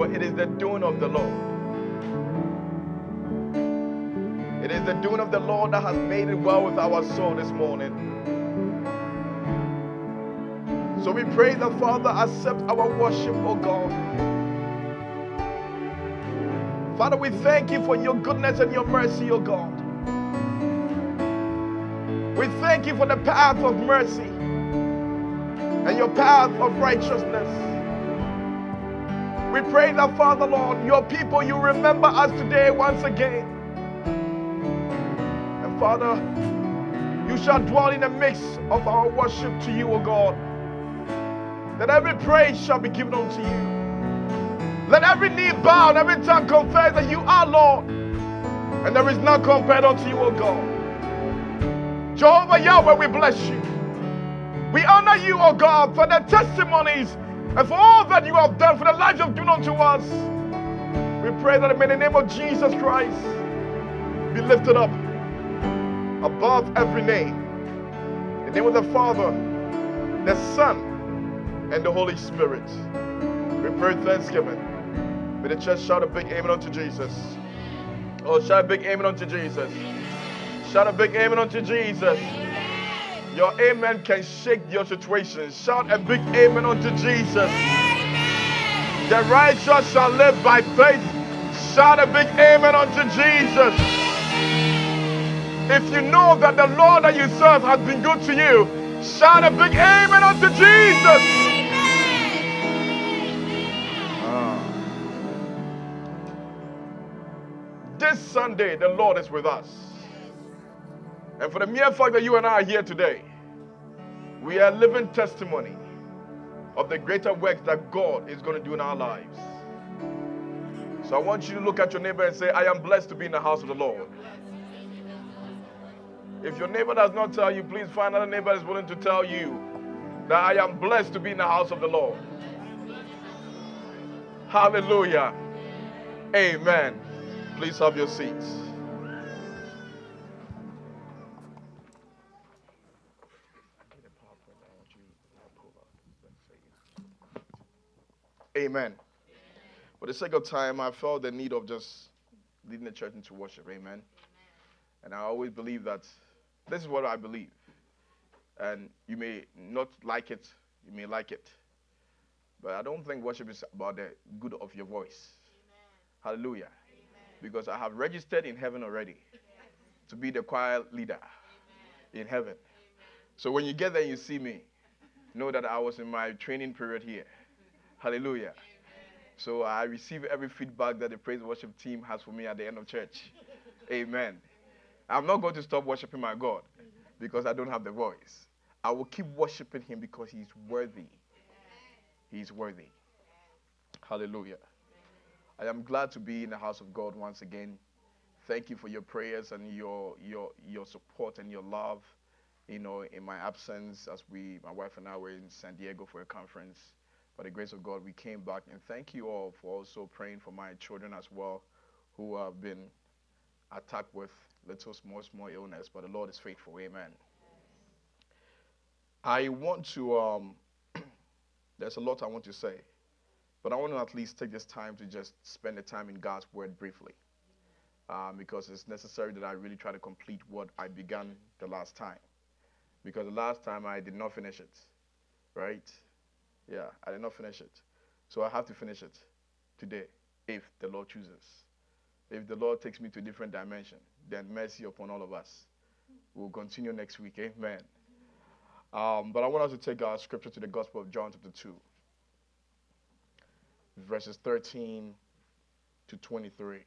For it is the doing of the Lord. It is the doing of the Lord that has made it well with our soul this morning. So we pray that Father accept our worship, oh God. Father, we thank you for your goodness and your mercy, oh God. We thank you for the path of mercy and your path of righteousness. We pray that, Father Lord, your people, you remember us today once again. And Father, you shall dwell in the midst of our worship to you, O God. That every praise shall be given unto you. Let every knee bow and every tongue confess that you are Lord. And there is none compared unto you, O God. Jehovah Yahweh, we bless you. We honor you, O God, for the testimonies and for all that you have done, for the lives you've given unto us. We pray that may the name of Jesus Christ be lifted up above every name. In the name of the Father, the Son, and the Holy Spirit. We pray thanksgiving. May the church shout a big amen unto Jesus. Oh, shout a big amen unto Jesus. Shout a big amen unto Jesus. Your amen can shake your situation. Shout a big amen unto Jesus. The righteous shall live by faith. Shout a big amen unto Jesus. If you know that the Lord that you serve has been good to you, shout a big amen unto Jesus. Ah. This Sunday, the Lord is with us. And for the mere fact that you and I are here today, we are living testimony of the greater works that God is going to do in our lives. So I want you to look at your neighbor and say, I am blessed to be in the house of the Lord. If your neighbor does not tell you, please find another neighbor that is willing to tell you that I am blessed to be in the house of the Lord. Hallelujah. Amen. Please have your seats. Amen. For the sake of time, I felt the need of just leading the church into worship. Amen. And I always believe that this is what I believe. And you may not like it, you may like it. But I don't think worship is about the good of your voice. Amen. Hallelujah because I have registered in heaven already to be the choir leader in heaven. So when you get there and you see me, know that I was in my training period here. Hallelujah. So I receive every feedback that the praise worship team has for me at the end of church. Amen. I'm not going to stop worshiping my God because I don't have the voice. I will keep worshiping him because he's worthy. He's worthy. Hallelujah. I am glad to be in the house of God once again. Thank you for your prayers and your your your support and your love. You know, in my absence, as we, my wife and I, were in San Diego for a conference. By the grace of God, we came back, and thank you all for also praying for my children as well, who have been attacked with little small small illness. But the Lord is faithful. Amen. I want to. Um, there's a lot I want to say. But I want to at least take this time to just spend the time in God's Word briefly. Um, because it's necessary that I really try to complete what I began the last time. Because the last time I did not finish it. Right? Yeah, I did not finish it. So I have to finish it today if the Lord chooses. If the Lord takes me to a different dimension, then mercy upon all of us. We'll continue next week. Amen. Um, but I want us to take our scripture to the Gospel of John, chapter 2 verses 13 to 23.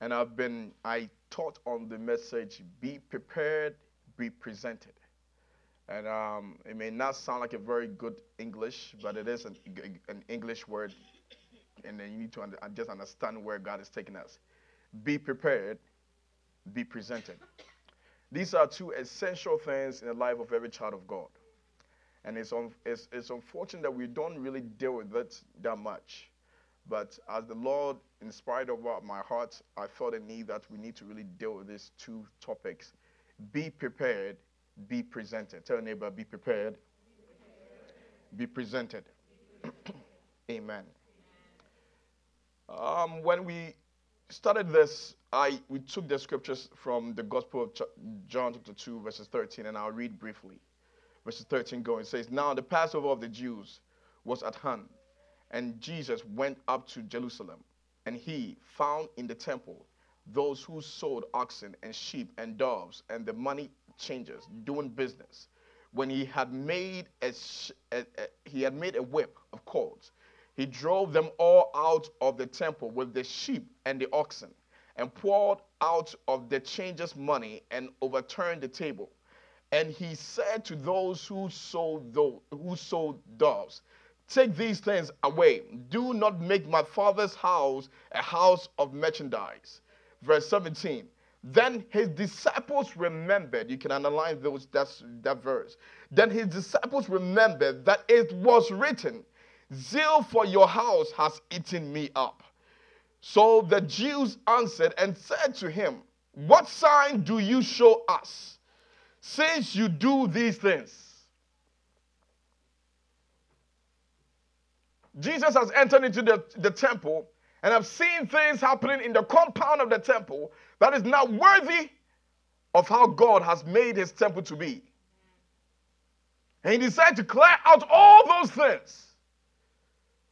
And I've been, I taught on the message be prepared, be presented. And um, it may not sound like a very good English, but it is an, an English word. And then you need to under, just understand where God is taking us. Be prepared, be presented. These are two essential things in the life of every child of God. And it's, un- it's, it's unfortunate that we don't really deal with it that much. But as the Lord inspired over my heart, I felt a need that we need to really deal with these two topics. Be prepared, be presented. Tell your neighbor, be prepared, be presented. Amen. Um, when we started this, I we took the scriptures from the Gospel of John chapter 2, verses 13, and I'll read briefly. Verses 13 going says, Now the Passover of the Jews was at hand, and Jesus went up to Jerusalem, and he found in the temple those who sold oxen and sheep and doves and the money changers doing business. When he had made a, a, a he had made a whip of cords, he drove them all out of the temple with the sheep and the oxen, and poured out of the changers' money and overturned the table. And he said to those who sold those, who sold doves, Take these things away. Do not make my father's house a house of merchandise. Verse 17. Then his disciples remembered, you can underline those, that's, that verse. Then his disciples remembered that it was written, Zeal for your house has eaten me up. So the Jews answered and said to him, What sign do you show us since you do these things? Jesus has entered into the, the temple and I've seen things happening in the compound of the temple that is not worthy of how God has made his temple to be. And he decided to clear out all those things.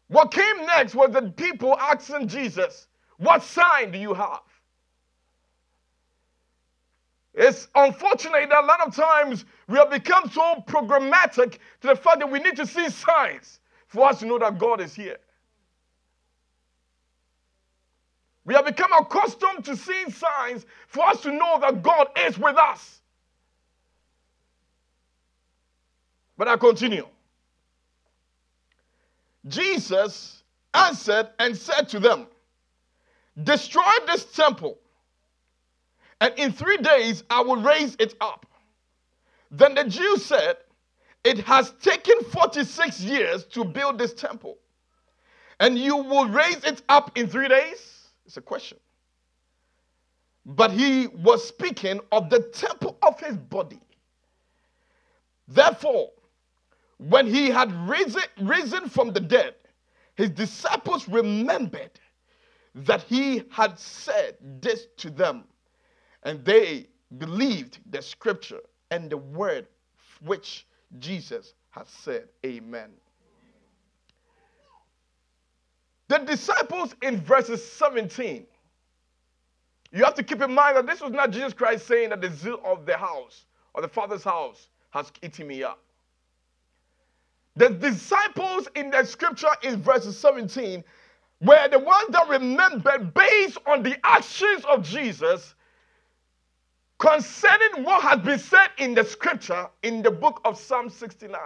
What came next was the people asking Jesus, What sign do you have? It's unfortunate that a lot of times we have become so programmatic to the fact that we need to see signs for us to know that God is here. We have become accustomed to seeing signs for us to know that God is with us. But I continue. Jesus answered and said to them, Destroy this temple, and in three days I will raise it up. Then the Jews said, It has taken 46 years to build this temple, and you will raise it up in three days? It's a question. But he was speaking of the temple of his body. Therefore, when he had risen, risen from the dead, his disciples remembered that he had said this to them, and they believed the scripture and the word which Jesus had said. Amen. The disciples in verses 17, you have to keep in mind that this was not Jesus Christ saying that the zeal of the house or the Father's house has eaten me up. The disciples in the scripture in verses 17 were the ones that remembered based on the actions of Jesus concerning what has been said in the scripture in the book of Psalm 69,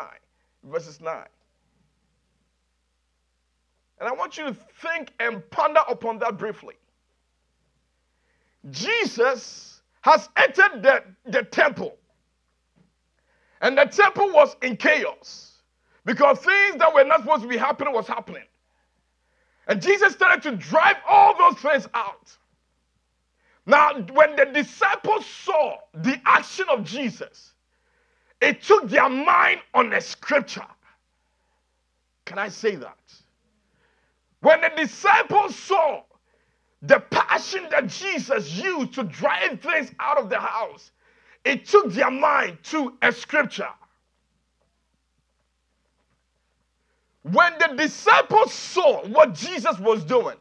verses 9. And I want you to think and ponder upon that briefly. Jesus has entered the, the temple, and the temple was in chaos because things that were not supposed to be happening was happening. And Jesus started to drive all those things out. Now, when the disciples saw the action of Jesus, it took their mind on the scripture. Can I say that? When the disciples saw the passion that Jesus used to drive things out of the house, it took their mind to a scripture. When the disciples saw what Jesus was doing,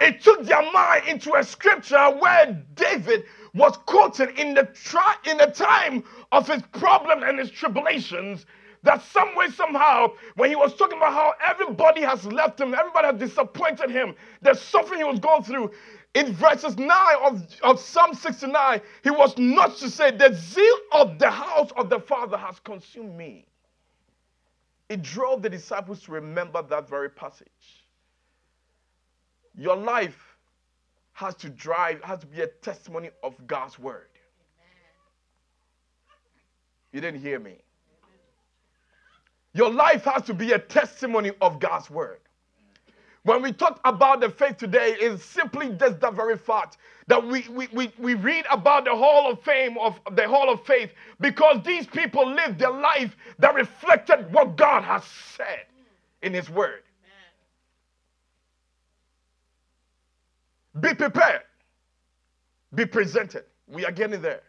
it took their mind into a scripture where David was quoted in the, tri- in the time of his problem and his tribulations that some way, somehow, when he was talking about how everybody has left him, everybody has disappointed him, the suffering he was going through, in verses 9 of, of Psalm 69, he was not to say, The zeal of the house of the Father has consumed me. It drove the disciples to remember that very passage. Your life has to drive, has to be a testimony of God's word. You didn't hear me. Your life has to be a testimony of God's word. When we talk about the faith today, it's simply just the very fact that we, we, we, we read about the hall of fame of the hall of faith because these people lived their life that reflected what God has said in His word. Be prepared, be presented. We are getting there.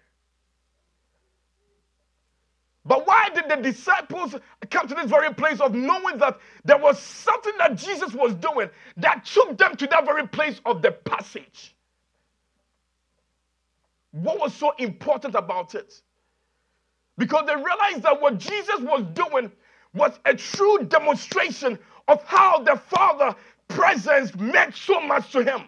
But why did the disciples come to this very place of knowing that there was something that Jesus was doing that took them to that very place of the passage? What was so important about it? Because they realized that what Jesus was doing was a true demonstration of how the Father presence meant so much to him.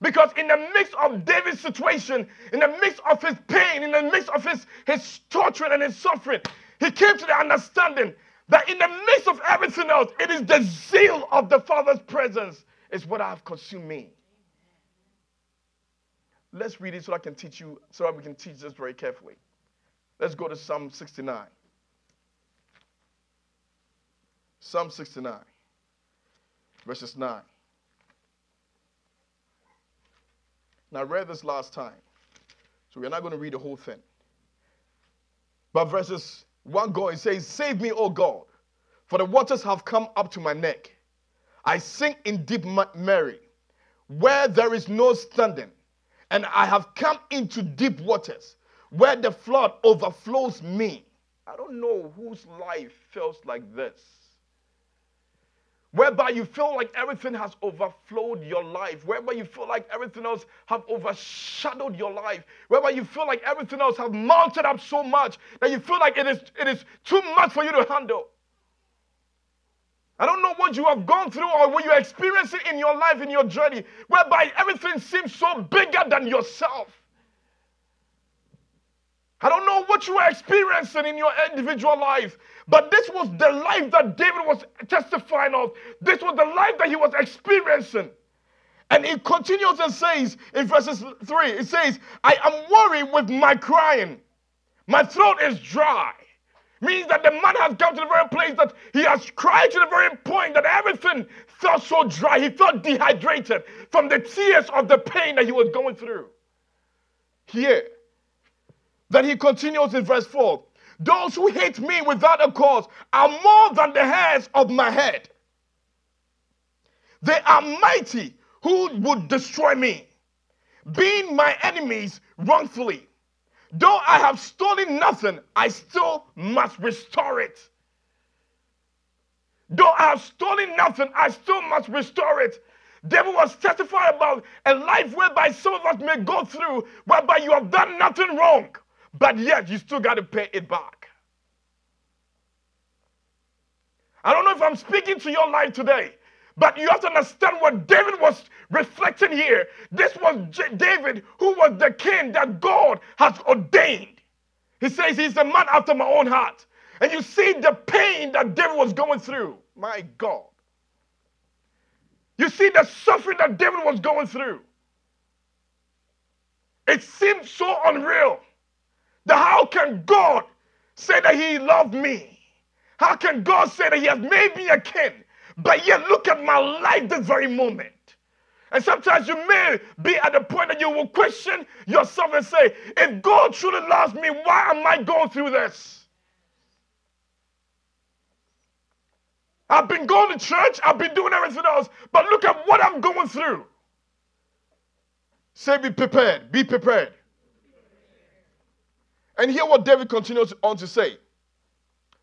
Because in the midst of David's situation, in the midst of his pain, in the midst of his, his torture and his suffering, he came to the understanding that in the midst of everything else, it is the zeal of the Father's presence is what I have consumed me. Let's read it so I can teach you, so that we can teach this very carefully. Let's go to Psalm 69. Psalm 69, verses 9. Now, I read this last time, so we're not going to read the whole thing. But verses 1 go, it says, Save me, O God, for the waters have come up to my neck. I sink in deep Mary, where there is no standing, and I have come into deep waters, where the flood overflows me. I don't know whose life feels like this whereby you feel like everything has overflowed your life, whereby you feel like everything else have overshadowed your life, whereby you feel like everything else have mounted up so much that you feel like it is, it is too much for you to handle. I don't know what you have gone through or what you're experiencing in your life, in your journey, whereby everything seems so bigger than yourself. I don't know what you were experiencing in your individual life, but this was the life that David was testifying of. This was the life that he was experiencing. And he continues and says in verses 3, it says, I am worried with my crying. My throat is dry. Means that the man has come to the very place that he has cried to the very point that everything felt so dry. He felt dehydrated from the tears of the pain that he was going through. Here, then he continues in verse 4 those who hate me without a cause are more than the hairs of my head. They are mighty who would destroy me, being my enemies wrongfully. Though I have stolen nothing, I still must restore it. Though I have stolen nothing, I still must restore it. David was testifying about a life whereby some of us may go through, whereby you have done nothing wrong but yet you still got to pay it back. I don't know if I'm speaking to your life today, but you have to understand what David was reflecting here. This was J- David who was the king that God has ordained. He says he's a man after my own heart. And you see the pain that David was going through. My God. You see the suffering that David was going through. It seemed so unreal. That how can God say that He loved me? How can God say that He has made me a king? But yet, look at my life this very moment. And sometimes you may be at the point that you will question yourself and say, if God truly loves me, why am I going through this? I've been going to church, I've been doing everything else, but look at what I'm going through. Say, be prepared, be prepared. And hear what David continues on to say.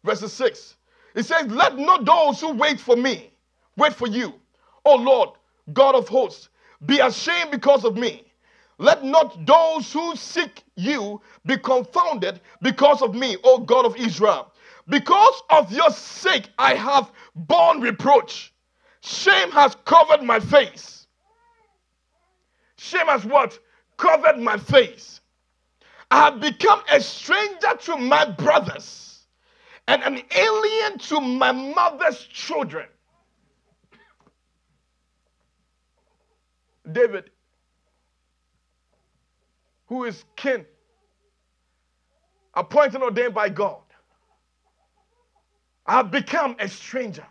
Verse 6. It says, Let not those who wait for me wait for you. O Lord, God of hosts, be ashamed because of me. Let not those who seek you be confounded because of me, O God of Israel. Because of your sake I have borne reproach. Shame has covered my face. Shame has what? Covered my face. I have become a stranger to my brothers and an alien to my mother's children. David, who is king, appointed and ordained by God, I have become a stranger,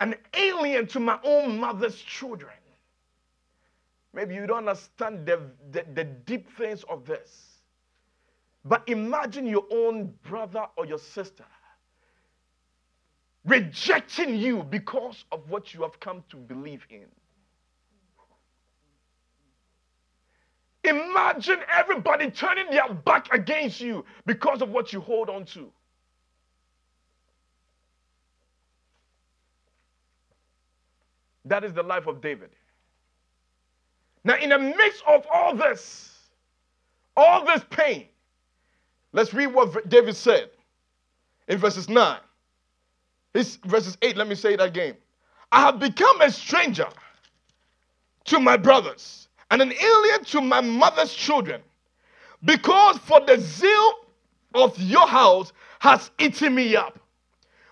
an alien to my own mother's children. Maybe you don't understand the, the, the deep things of this. But imagine your own brother or your sister rejecting you because of what you have come to believe in. Imagine everybody turning their back against you because of what you hold on to. That is the life of David. Now, in the midst of all this, all this pain, let's read what David said in verses 9. It's verses 8, let me say it again. I have become a stranger to my brothers and an alien to my mother's children, because for the zeal of your house has eaten me up.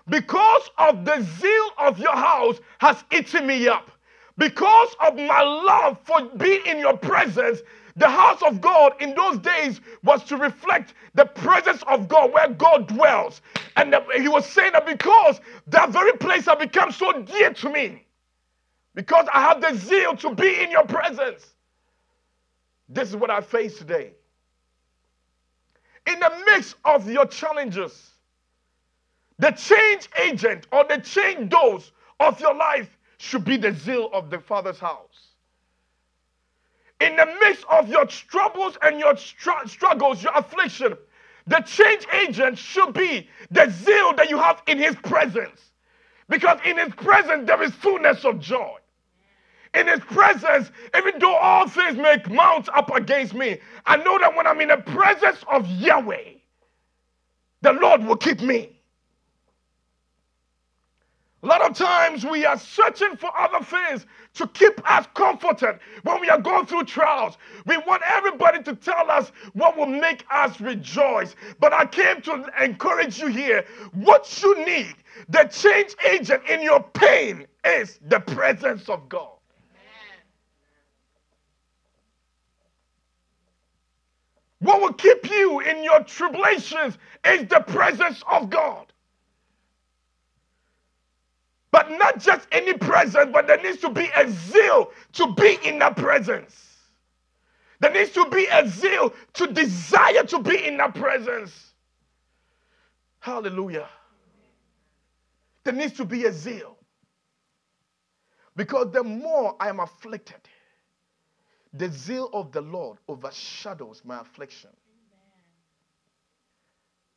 Because of the zeal of your house has eaten me up. Because of my love for being in your presence, the house of God in those days was to reflect the presence of God where God dwells. And he was saying that because that very place has become so dear to me, because I have the zeal to be in your presence. This is what I face today. In the midst of your challenges, the change agent or the change dose of your life should be the zeal of the Father's house. In the midst of your troubles and your str- struggles, your affliction, the change agent should be the zeal that you have in His presence. Because in His presence, there is fullness of joy. In His presence, even though all things may mount up against me, I know that when I'm in the presence of Yahweh, the Lord will keep me. A lot of times we are searching for other things to keep us comforted when we are going through trials. We want everybody to tell us what will make us rejoice. But I came to encourage you here. What you need, the change agent in your pain, is the presence of God. What will keep you in your tribulations is the presence of God. But not just any presence, but there needs to be a zeal to be in that presence. There needs to be a zeal to desire to be in that presence. Hallelujah. There needs to be a zeal. Because the more I am afflicted, the zeal of the Lord overshadows my affliction.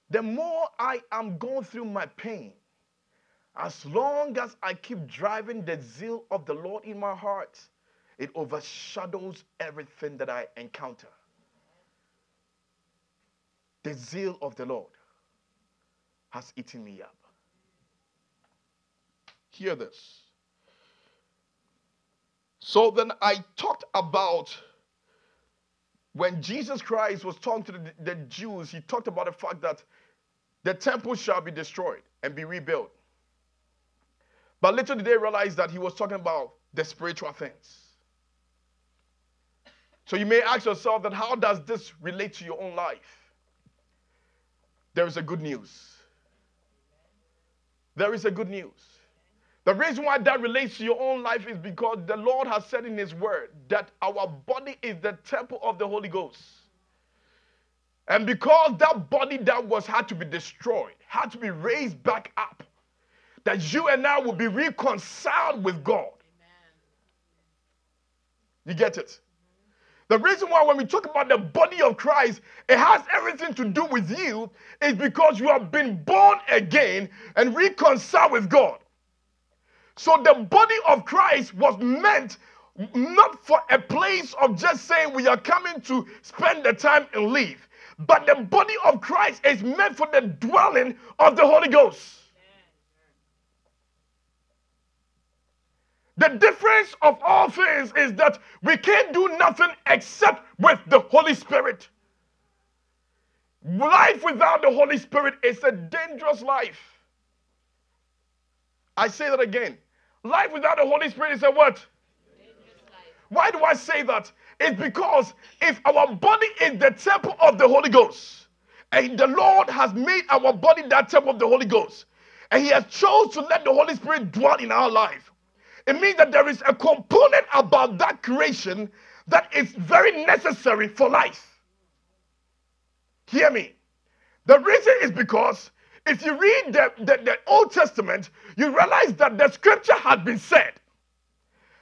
The more I am going through my pain, as long as I keep driving the zeal of the Lord in my heart, it overshadows everything that I encounter. The zeal of the Lord has eaten me up. Hear this. So then I talked about when Jesus Christ was talking to the, the Jews, he talked about the fact that the temple shall be destroyed and be rebuilt. But little did they realize that he was talking about the spiritual things. So you may ask yourself that how does this relate to your own life? There is a good news. There is a good news. The reason why that relates to your own life is because the Lord has said in His Word that our body is the temple of the Holy Ghost. And because that body that was had to be destroyed, had to be raised back up, that you and I will be reconciled with God. You get it? The reason why, when we talk about the body of Christ, it has everything to do with you is because you have been born again and reconciled with God. So, the body of Christ was meant not for a place of just saying we are coming to spend the time and leave, but the body of Christ is meant for the dwelling of the Holy Ghost. The difference of all things is that we can't do nothing except with the Holy Spirit. Life without the Holy Spirit is a dangerous life. I say that again. Life without the Holy Spirit is a what? Why do I say that? It's because if our body is the temple of the Holy Ghost, and the Lord has made our body that temple of the Holy Ghost, and He has chose to let the Holy Spirit dwell in our life, it means that there is a component about that creation that is very necessary for life. Hear me. The reason is because if you read the, the, the, Old Testament, you realize that the scripture had been said.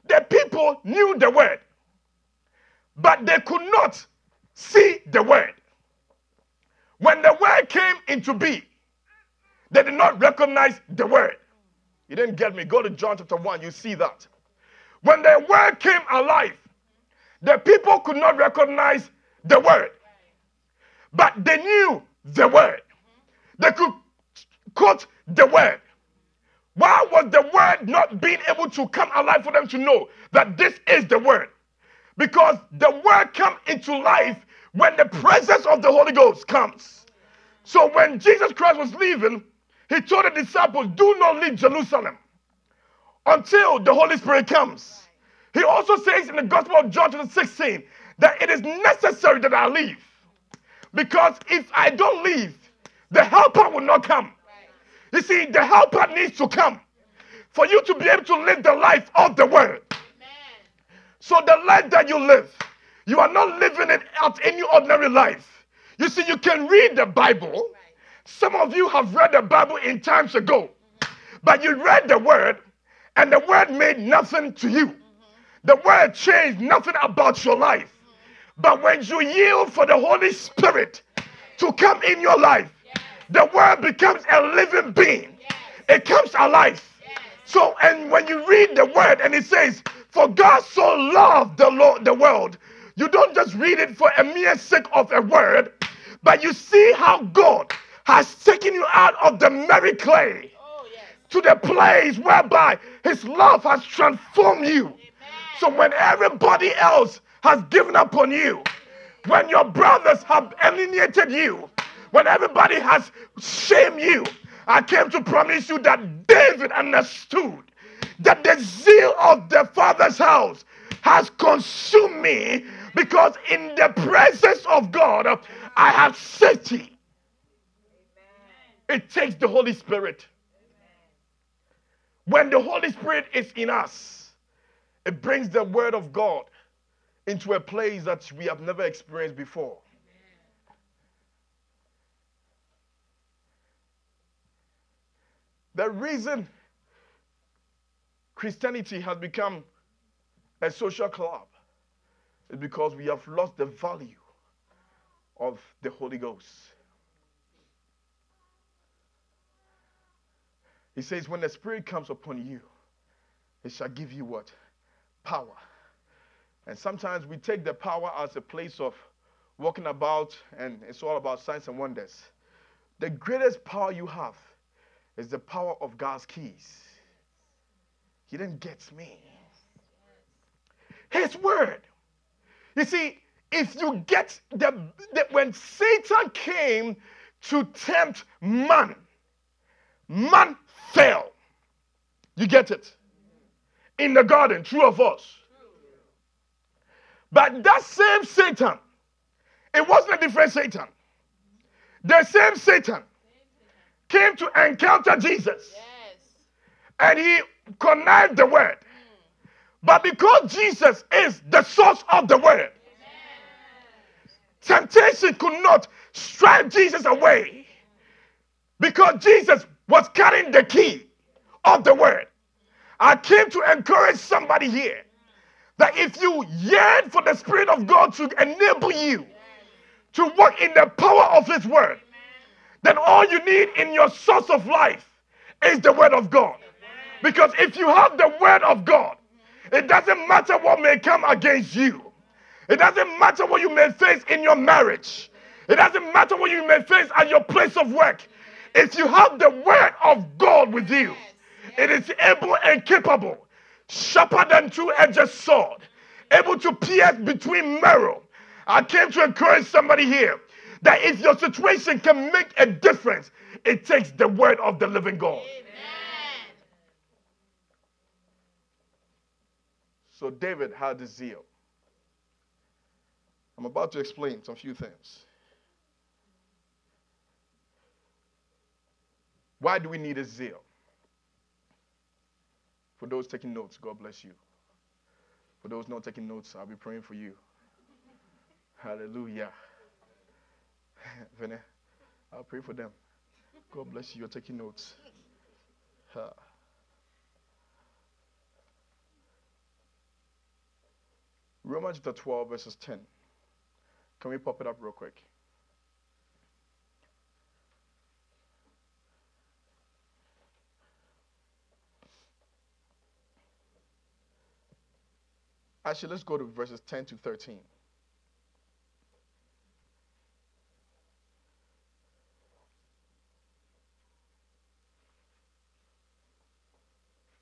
The people knew the word. but they could not see the word. When the word came into being, they did not recognize the word. You didn't get me. Go to John chapter 1, you see that. When the word came alive, the people could not recognize the word, but they knew the word. They could quote the word. Why was the word not being able to come alive for them to know that this is the word? Because the word comes into life when the presence of the Holy Ghost comes. So when Jesus Christ was leaving, he told the disciples, Do not leave Jerusalem until the Holy Spirit comes. He also says in the Gospel of John chapter 16 that it is necessary that I leave. Because if I don't leave, the helper will not come. You see, the helper needs to come for you to be able to live the life of the word. So the life that you live, you are not living it out any ordinary life. You see, you can read the Bible. Some of you have read the Bible in times ago, but you read the word, and the word made nothing to you. The word changed nothing about your life. But when you yield for the Holy Spirit to come in your life, the word becomes a living being. It comes alive. So, and when you read the word and it says, For God so loved the, Lord, the world, you don't just read it for a mere sake of a word, but you see how God has taken you out of the merry clay to the place whereby his love has transformed you. So when everybody else has given up on you, when your brothers have alienated you, when everybody has shamed you, I came to promise you that David understood that the zeal of the Father's house has consumed me because in the presence of God I have safety. It takes the Holy Spirit. When the Holy Spirit is in us, it brings the Word of God into a place that we have never experienced before. The reason Christianity has become a social club is because we have lost the value of the Holy Ghost. He says, When the Spirit comes upon you, it shall give you what? Power. And sometimes we take the power as a place of walking about and it's all about signs and wonders. The greatest power you have is the power of God's keys. He didn't get me. His word. You see, if you get the, the when Satan came to tempt man, man fell. You get it? In the garden, true of us. But that same Satan, it wasn't a different Satan. The same Satan came to encounter Jesus. Yes. And he connived the word. Mm. But because Jesus is the source of the word, temptation could not strike Jesus away because Jesus was carrying the key of the word. I came to encourage somebody here that if you yearn for the Spirit of God to enable you to walk in the power of His word, then all you need in your source of life is the word of God. Because if you have the word of God, it doesn't matter what may come against you. It doesn't matter what you may face in your marriage. It doesn't matter what you may face at your place of work. If you have the word of God with you, it is able and capable, sharper than two-edged sword, able to pierce between marrow. I came to encourage somebody here that if your situation can make a difference, it takes the word of the living God. Amen. So David had the zeal. I'm about to explain some few things. Why do we need a zeal? For those taking notes, God bless you. For those not taking notes, I'll be praying for you. Hallelujah. Vinny, I'll pray for them. God bless you. You're taking notes. Romans chapter 12, verses 10. Can we pop it up real quick? Actually, let's go to verses 10 to 13.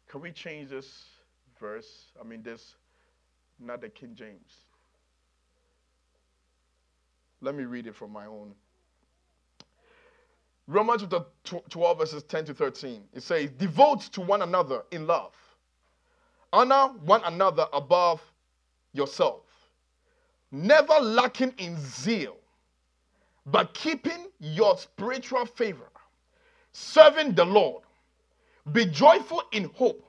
Can we change this verse? I mean, this, not the King James. Let me read it from my own. Romans chapter 12, verses 10 to 13. It says, Devote to one another in love, honor one another above yourself, never lacking in zeal, but keeping your spiritual favor, serving the Lord. Be joyful in hope,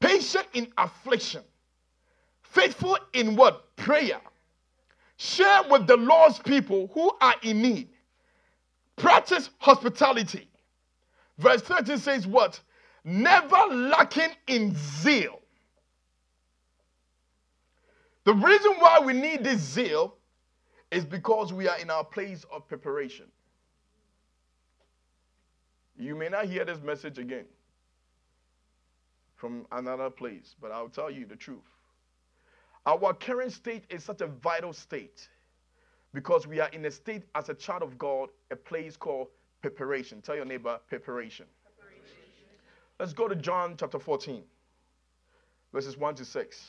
patient in affliction, faithful in what? Prayer. Share with the Lord's people who are in need. Practice hospitality. Verse 13 says what? Never lacking in zeal. The reason why we need this zeal is because we are in our place of preparation. You may not hear this message again from another place, but I'll tell you the truth. Our current state is such a vital state because we are in a state as a child of God, a place called preparation. Tell your neighbor, preparation. preparation. Let's go to John chapter 14, verses 1 to 6.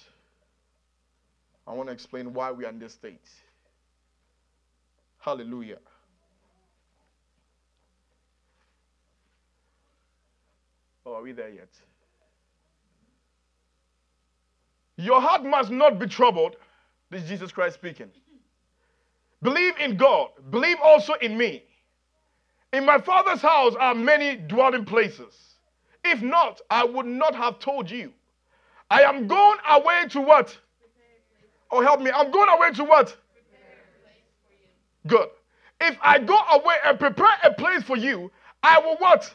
I want to explain why we are in this state. Hallelujah. Oh, are we there yet? Your heart must not be troubled. This is Jesus Christ speaking. Believe in God. Believe also in me. In my Father's house are many dwelling places. If not, I would not have told you. I am going away to what? Oh, help me. I'm going away to what? Good. If I go away and prepare a place for you, I will what?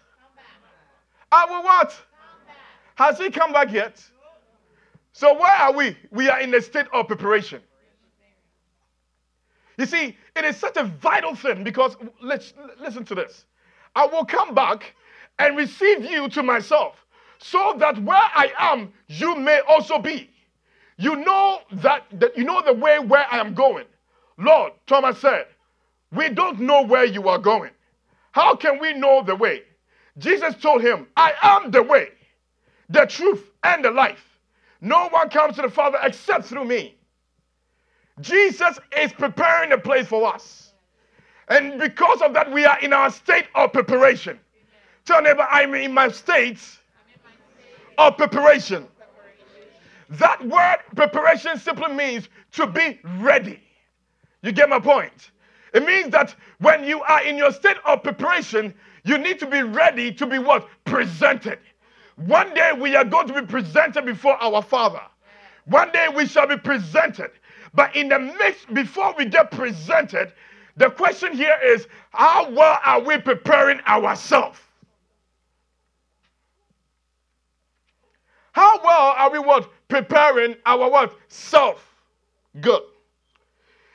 I will what? Has he come back yet? So where are we? We are in a state of preparation. You see, it is such a vital thing because let's listen to this. I will come back and receive you to myself, so that where I am, you may also be. You know that, that you know the way where I am going. Lord, Thomas said, we don't know where you are going. How can we know the way? Jesus told him, I am the way, the truth, and the life. No one comes to the Father except through me. Jesus is preparing a place for us. And because of that, we are in our state of preparation. Tell neighbor, I'm in my state of preparation. That word preparation simply means to be ready. You get my point? It means that when you are in your state of preparation, you need to be ready to be what? Presented. One day we are going to be presented before our Father. One day we shall be presented. But in the midst, before we get presented, the question here is how well are we preparing ourselves? How well are we what? Preparing our what? Self. Good.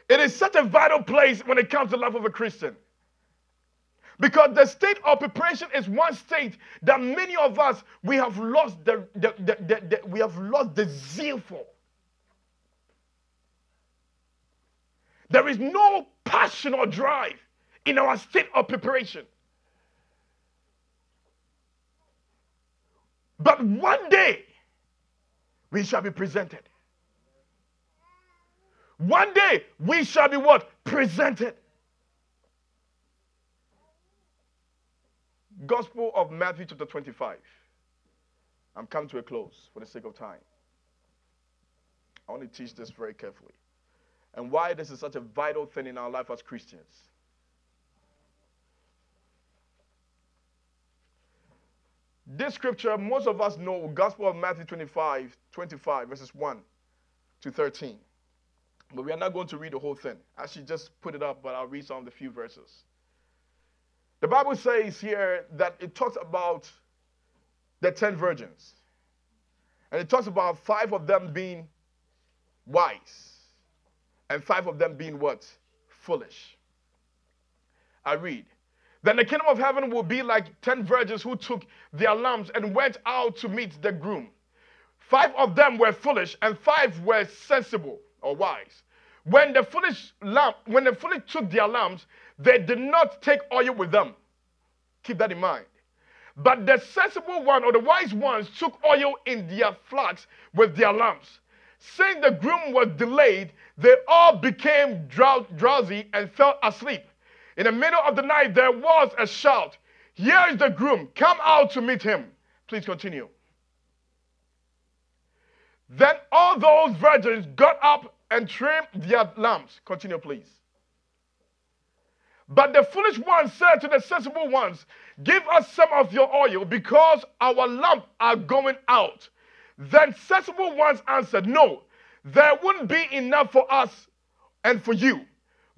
It is such a vital place when it comes to life of a Christian. Because the state of preparation is one state that many of us we have lost the, the, the, the, we have lost the zeal for. There is no passion or drive in our state of preparation. But one day we shall be presented. One day we shall be what? Presented. Gospel of Matthew, chapter 25. I'm coming to a close for the sake of time. I want to teach this very carefully and why this is such a vital thing in our life as Christians. This scripture, most of us know, Gospel of Matthew 25, 25, verses 1 to 13. But we are not going to read the whole thing. I should just put it up, but I'll read some of the few verses. The Bible says here that it talks about the ten virgins. And it talks about five of them being wise, and five of them being what? Foolish. I read. Then the kingdom of heaven will be like ten virgins who took their lamps and went out to meet the groom. Five of them were foolish, and five were sensible or wise. When the foolish lamp, when the foolish took their lamps, they did not take oil with them. Keep that in mind. But the sensible one or the wise ones took oil in their flasks with their lamps. Since the groom was delayed, they all became drowsy and fell asleep. In the middle of the night, there was a shout Here is the groom, come out to meet him. Please continue. Then all those virgins got up and trimmed their lamps. Continue, please. But the foolish ones said to the sensible ones, Give us some of your oil because our lamps are going out. Then sensible ones answered, No, there wouldn't be enough for us and for you.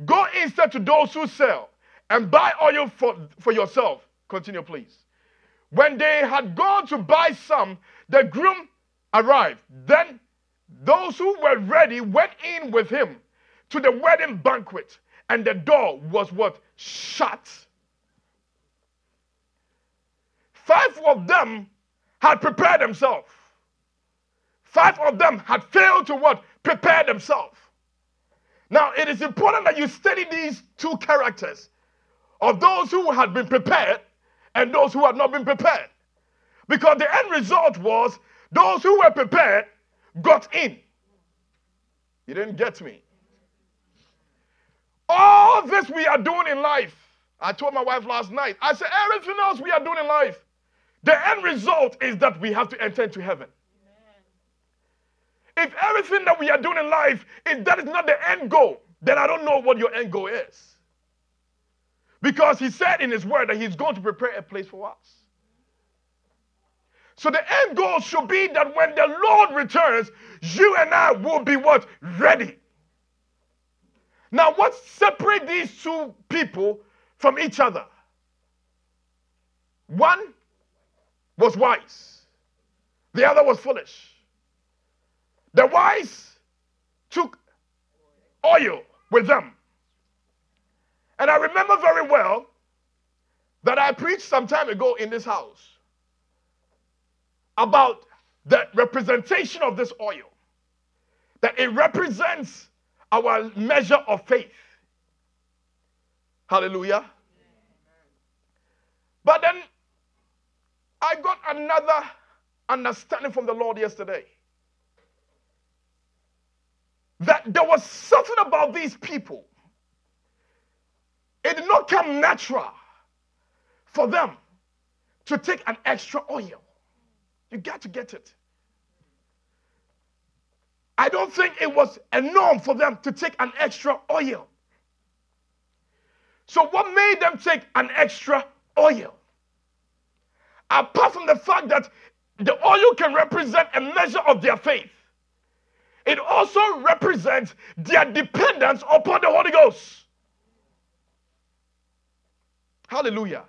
Go instead to those who sell and buy oil for, for yourself. Continue, please. When they had gone to buy some, the groom arrived. Then those who were ready went in with him to the wedding banquet, and the door was what? Shut. Five of them had prepared themselves. Five of them had failed to what? Prepare themselves. Now, it is important that you study these two characters of those who had been prepared and those who had not been prepared. Because the end result was those who were prepared got in. You didn't get me. All this we are doing in life, I told my wife last night, I said, everything else we are doing in life, the end result is that we have to enter into heaven. If everything that we are doing in life, if that is not the end goal, then I don't know what your end goal is. Because he said in his word that he's going to prepare a place for us. So the end goal should be that when the Lord returns, you and I will be what? Ready. Now, what separates these two people from each other? One was wise, the other was foolish. The wise took oil with them. And I remember very well that I preached some time ago in this house about the representation of this oil, that it represents our measure of faith. Hallelujah. But then I got another understanding from the Lord yesterday that there was something about these people. It did not come natural for them to take an extra oil. You got to get it. I don't think it was a norm for them to take an extra oil. So, what made them take an extra oil? Apart from the fact that the oil can represent a measure of their faith, it also represents their dependence upon the Holy Ghost. Hallelujah.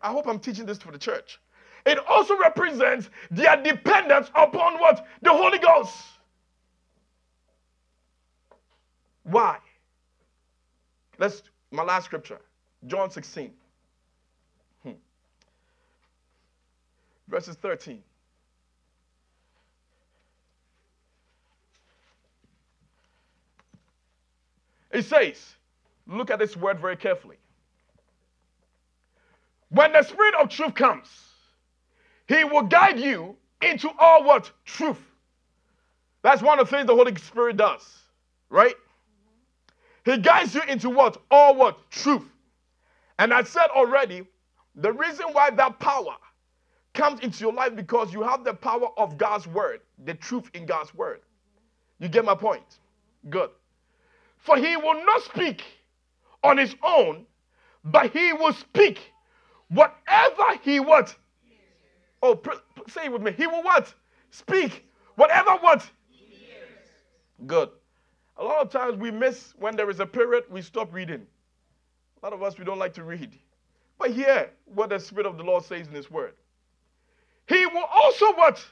I hope I'm teaching this for the church. It also represents their dependence upon what? The Holy Ghost. Why? Let's my last scripture, John 16. Hmm. Verses 13. It says, look at this word very carefully. When the Spirit of truth comes, he will guide you into all what? Truth. That's one of the things the Holy Spirit does, right? He guides you into what? All what? Truth. And I said already, the reason why that power comes into your life because you have the power of God's word, the truth in God's word. You get my point? Good. For he will not speak on his own, but he will speak whatever he what? Oh, pr- say it with me. He will what? Speak whatever what? Good. A lot of times we miss when there is a period, we stop reading. A lot of us, we don't like to read. But hear what the Spirit of the Lord says in His Word. He will also what?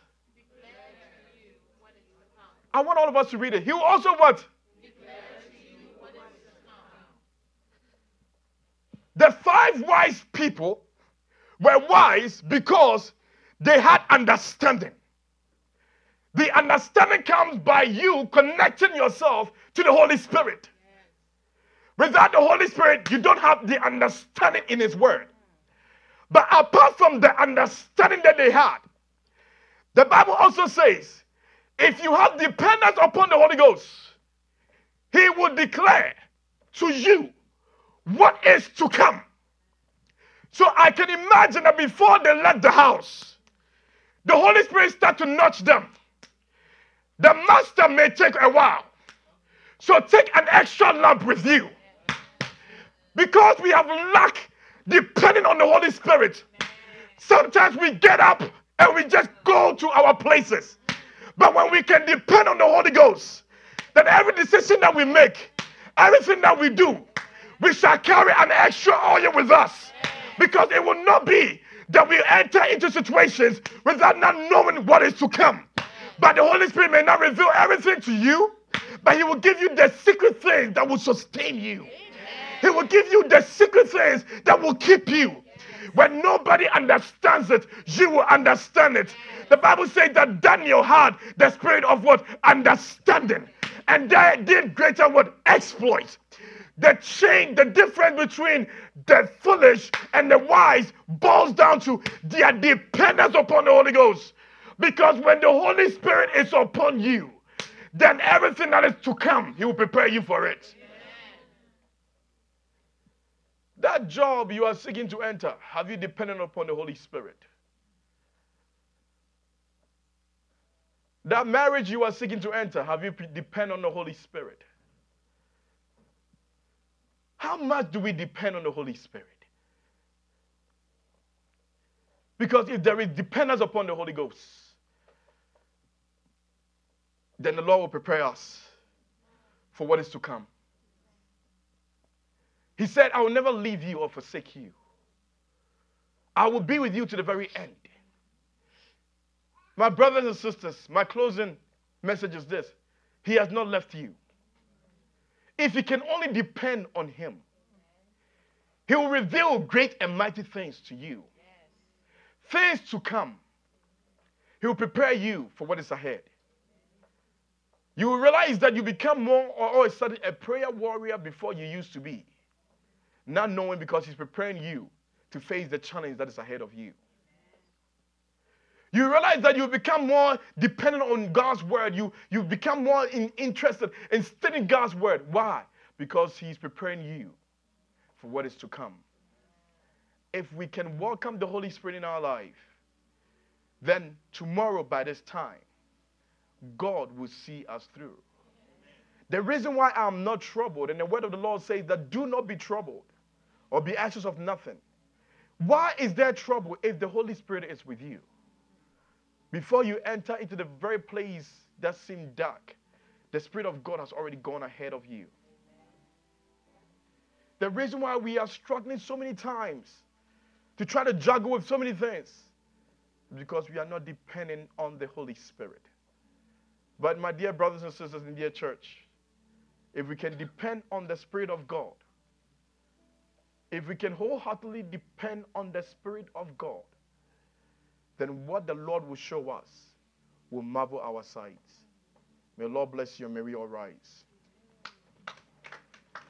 I want all of us to read it. He will also what? The five wise people were wise because they had understanding. The understanding comes by you connecting yourself to the Holy Spirit. Without the Holy Spirit, you don't have the understanding in His Word. But apart from the understanding that they had, the Bible also says if you have dependence upon the Holy Ghost, He will declare to you what is to come. So I can imagine that before they left the house, the Holy Spirit start to nudge them. The master may take a while. So take an extra lamp with you. Because we have lack depending on the Holy Spirit. Sometimes we get up and we just go to our places. But when we can depend on the Holy Ghost, then every decision that we make, everything that we do, we shall carry an extra oil with us. Because it will not be that we enter into situations without not knowing what is to come. But the Holy Spirit may not reveal everything to you, but He will give you the secret things that will sustain you. He will give you the secret things that will keep you. When nobody understands it, you will understand it. The Bible says that Daniel had the spirit of what? Understanding. And they did greater what? Exploit. The change, the difference between the foolish and the wise boils down to their dependence upon the Holy Ghost. Because when the Holy Spirit is upon you, then everything that is to come, He will prepare you for it. That job you are seeking to enter, have you depended upon the Holy Spirit? That marriage you are seeking to enter, have you depend on the Holy Spirit? How much do we depend on the Holy Spirit? Because if there is dependence upon the Holy Ghost, then the Lord will prepare us for what is to come. He said, I will never leave you or forsake you. I will be with you to the very end. My brothers and sisters, my closing message is this He has not left you. If you can only depend on Him, He will reveal great and mighty things to you, things to come. He will prepare you for what is ahead. You will realize that you become more or all of a sudden a prayer warrior before you used to be not knowing because He's preparing you to face the challenge that is ahead of you. You realize that you become more dependent on God's word. You, you become more in, interested in studying God's word. Why? Because He's preparing you for what is to come. If we can welcome the Holy Spirit in our life, then tomorrow by this time, God will see us through. The reason why I'm not troubled, and the word of the Lord says that do not be troubled or be anxious of nothing. Why is there trouble if the Holy Spirit is with you? Before you enter into the very place that seemed dark, the Spirit of God has already gone ahead of you. The reason why we are struggling so many times to try to juggle with so many things because we are not depending on the Holy Spirit. But, my dear brothers and sisters in dear church, if we can depend on the Spirit of God, if we can wholeheartedly depend on the Spirit of God, then what the Lord will show us will marvel our sights. May Lord bless you we all rise.